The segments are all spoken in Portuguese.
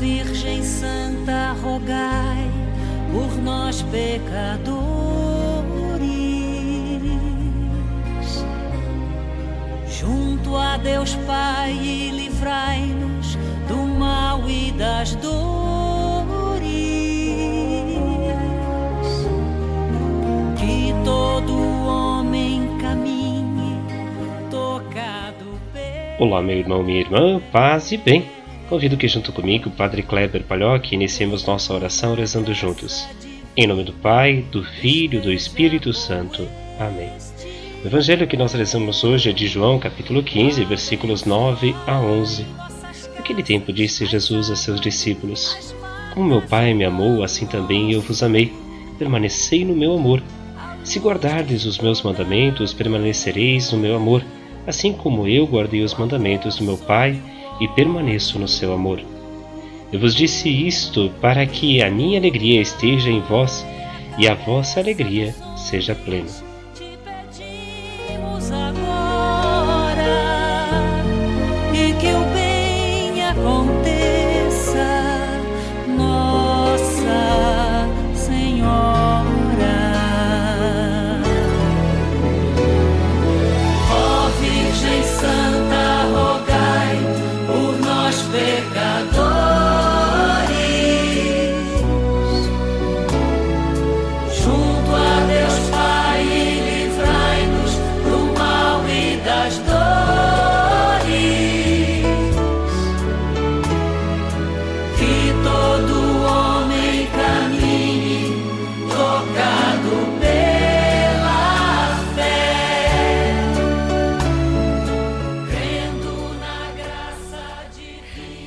Virgem Santa, rogai por nós pecadores. Junto a Deus Pai, livrai-nos do mal e das dores. Que todo homem caminhe tocado pelo. Olá, meu irmão, minha irmã, paz e bem. Convido que junto comigo, Padre Kleber Palhoque, iniciemos nossa oração rezando juntos. Em nome do Pai, do Filho e do Espírito Santo. Amém. O evangelho que nós rezamos hoje é de João, capítulo 15, versículos 9 a 11. Naquele tempo disse Jesus a seus discípulos: Como meu Pai me amou, assim também eu vos amei. Permanecei no meu amor. Se guardardes os meus mandamentos, permanecereis no meu amor, assim como eu guardei os mandamentos do meu Pai e permaneço no seu amor. Eu vos disse isto para que a minha alegria esteja em vós e a vossa alegria seja plena.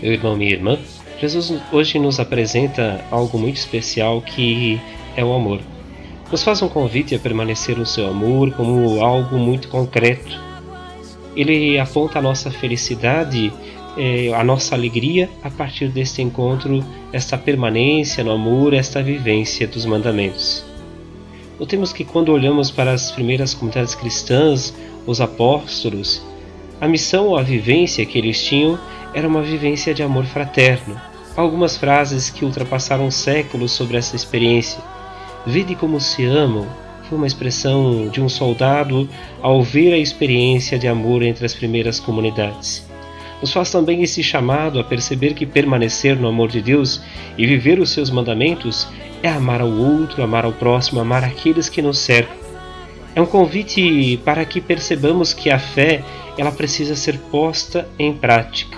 Meu irmão, minha irmã, Jesus hoje nos apresenta algo muito especial que é o amor. Nos faz um convite a permanecer no seu amor como algo muito concreto. Ele aponta a nossa felicidade, eh, a nossa alegria a partir deste encontro, esta permanência no amor, esta vivência dos mandamentos. Notemos que quando olhamos para as primeiras comunidades cristãs, os apóstolos, a missão ou a vivência que eles tinham era uma vivência de amor fraterno. Há algumas frases que ultrapassaram séculos sobre essa experiência. Vede como se amam foi uma expressão de um soldado ao ver a experiência de amor entre as primeiras comunidades. Nos faz também esse chamado a perceber que permanecer no amor de Deus e viver os seus mandamentos é amar ao outro, amar ao próximo, amar aqueles que nos cercam. É um convite para que percebamos que a fé ela precisa ser posta em prática,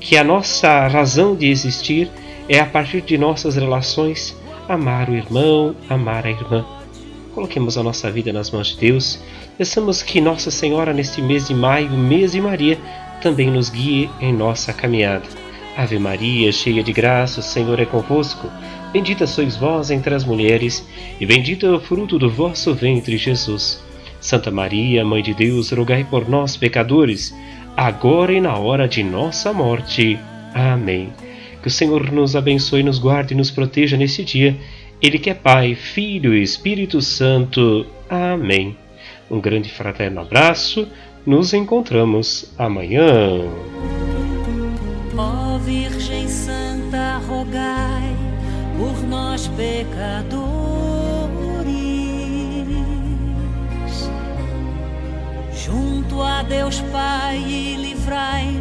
que a nossa razão de existir é a partir de nossas relações amar o irmão, amar a irmã. Coloquemos a nossa vida nas mãos de Deus. Peçamos que Nossa Senhora, neste mês de maio, mês de Maria, também nos guie em nossa caminhada. Ave Maria, cheia de graça, o Senhor é convosco. Bendita sois vós entre as mulheres, e bendito é o fruto do vosso ventre, Jesus. Santa Maria, Mãe de Deus, rogai por nós, pecadores, agora e na hora de nossa morte. Amém. Que o Senhor nos abençoe, nos guarde e nos proteja neste dia. Ele que é Pai, Filho e Espírito Santo. Amém. Um grande fraterno abraço. Nos encontramos amanhã. Virgem Santa, rogai por nós pecadores, junto a Deus Pai livrai-nos